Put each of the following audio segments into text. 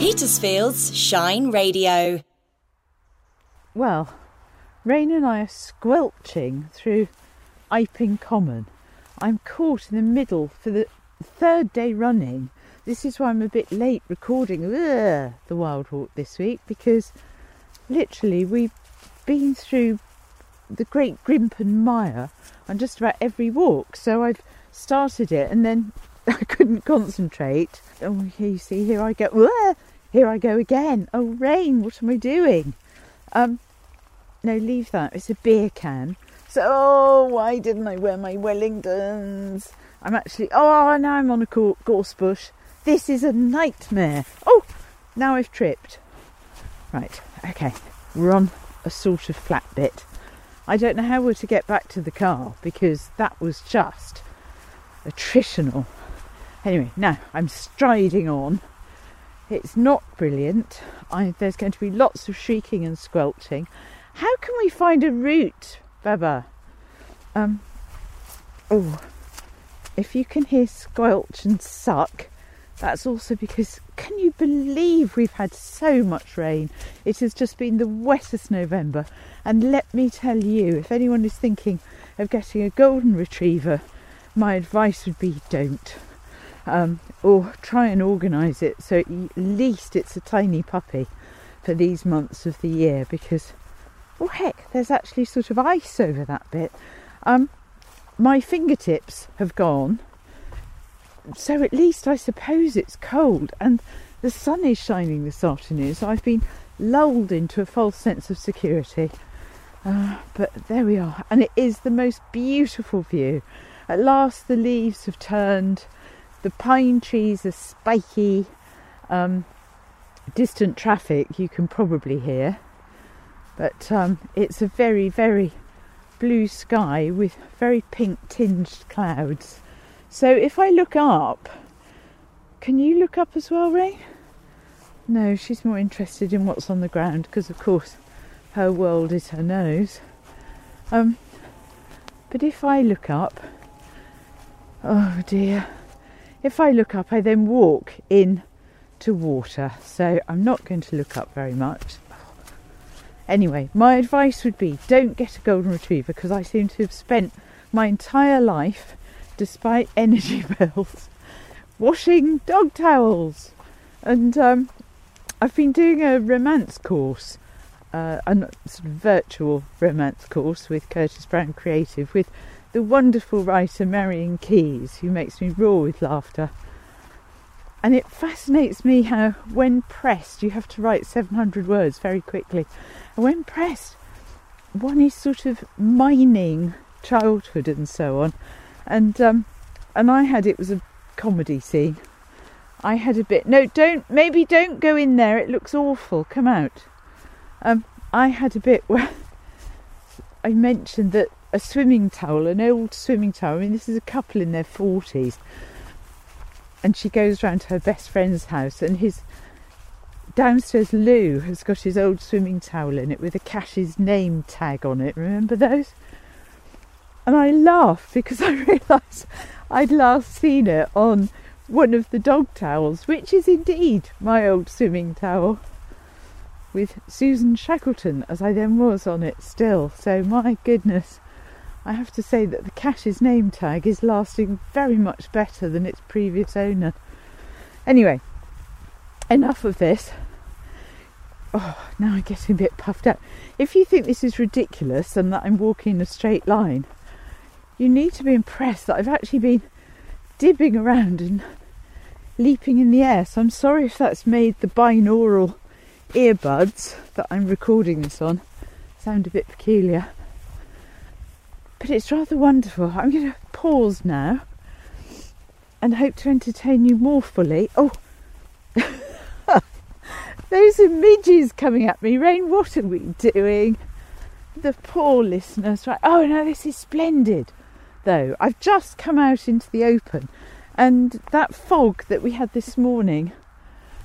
Petersfield's Shine Radio. Well, Rain and I are squelching through Iping Common. I'm caught in the middle for the third day running. This is why I'm a bit late recording ugh, the Wild Walk this week because literally we've been through the Great Grimpen Mire on just about every walk. So I've started it and then I couldn't concentrate. Oh, here you see, here I go. Ugh, here I go again. Oh, rain, what am I doing? Um, no, leave that. It's a beer can. So, oh, why didn't I wear my Wellingtons? I'm actually, oh, now I'm on a gorse bush. This is a nightmare. Oh, now I've tripped. Right, okay, we're on a sort of flat bit. I don't know how we're to get back to the car because that was just attritional. Anyway, now I'm striding on. It's not brilliant. I, there's going to be lots of shrieking and squelching. How can we find a route, Baba? Um, oh, if you can hear squelch and suck, that's also because can you believe we've had so much rain? It has just been the wettest November. And let me tell you, if anyone is thinking of getting a golden retriever, my advice would be don't. Um, or try and organise it so at least it's a tiny puppy for these months of the year because, oh heck, there's actually sort of ice over that bit. Um, my fingertips have gone, so at least I suppose it's cold and the sun is shining this afternoon, so I've been lulled into a false sense of security. Uh, but there we are, and it is the most beautiful view. At last, the leaves have turned the pine trees are spiky. Um, distant traffic you can probably hear, but um, it's a very, very blue sky with very pink tinged clouds. So if I look up, can you look up as well, Ray? No, she's more interested in what's on the ground because, of course, her world is her nose. Um, but if I look up, oh dear, if I look up, I then walk in to water. So I'm not going to look up very much. Anyway, my advice would be don't get a golden retriever because I seem to have spent my entire life, despite energy bills, washing dog towels. And um, I've been doing a romance course, uh, a sort of virtual romance course with Curtis Brown Creative with the wonderful writer Marian Keyes, who makes me roar with laughter. And it fascinates me how, when pressed, you have to write 700 words very quickly. And when pressed, one is sort of mining childhood and so on. And um, and I had it was a comedy scene. I had a bit. No, don't. Maybe don't go in there. It looks awful. Come out. Um, I had a bit where I mentioned that a swimming towel, an old swimming towel. I mean, this is a couple in their 40s. And she goes round to her best friend's house, and his downstairs loo has got his old swimming towel in it with a Cash's name tag on it. Remember those? And I laughed because I realised I'd last seen it on one of the dog towels, which is indeed my old swimming towel with Susan Shackleton, as I then was on it still. So, my goodness, I have to say that the Cash's name tag is lasting very much better than its previous owner. Anyway, enough of this. Oh, now I'm getting a bit puffed out. If you think this is ridiculous and that I'm walking in a straight line, you need to be impressed that I've actually been dibbing around and leaping in the air. So I'm sorry if that's made the binaural earbuds that I'm recording this on sound a bit peculiar. But it's rather wonderful. I'm going to pause now and hope to entertain you more fully. Oh, those are midges coming at me. Rain, what are we doing? The poor listeners, right? Oh, no, this is splendid, though. I've just come out into the open, and that fog that we had this morning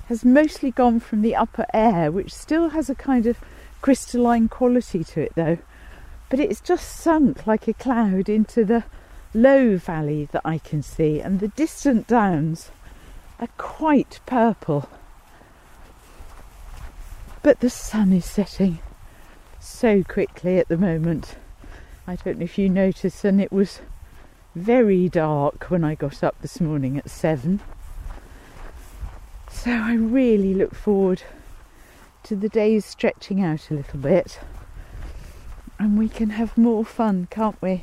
has mostly gone from the upper air, which still has a kind of crystalline quality to it, though but it's just sunk like a cloud into the low valley that I can see, and the distant downs are quite purple. But the sun is setting so quickly at the moment. I don't know if you noticed, and it was very dark when I got up this morning at seven. So I really look forward to the days stretching out a little bit and we can have more fun, can't we?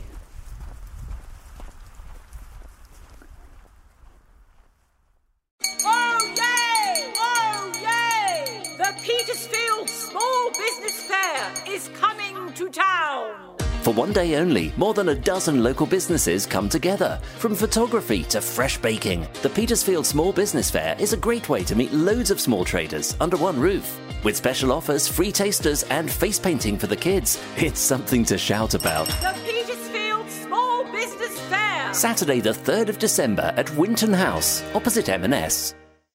For one day only, more than a dozen local businesses come together. From photography to fresh baking, the Petersfield Small Business Fair is a great way to meet loads of small traders under one roof. With special offers, free tasters, and face painting for the kids, it's something to shout about. The Petersfield Small Business Fair! Saturday, the 3rd of December at Winton House, opposite M&S.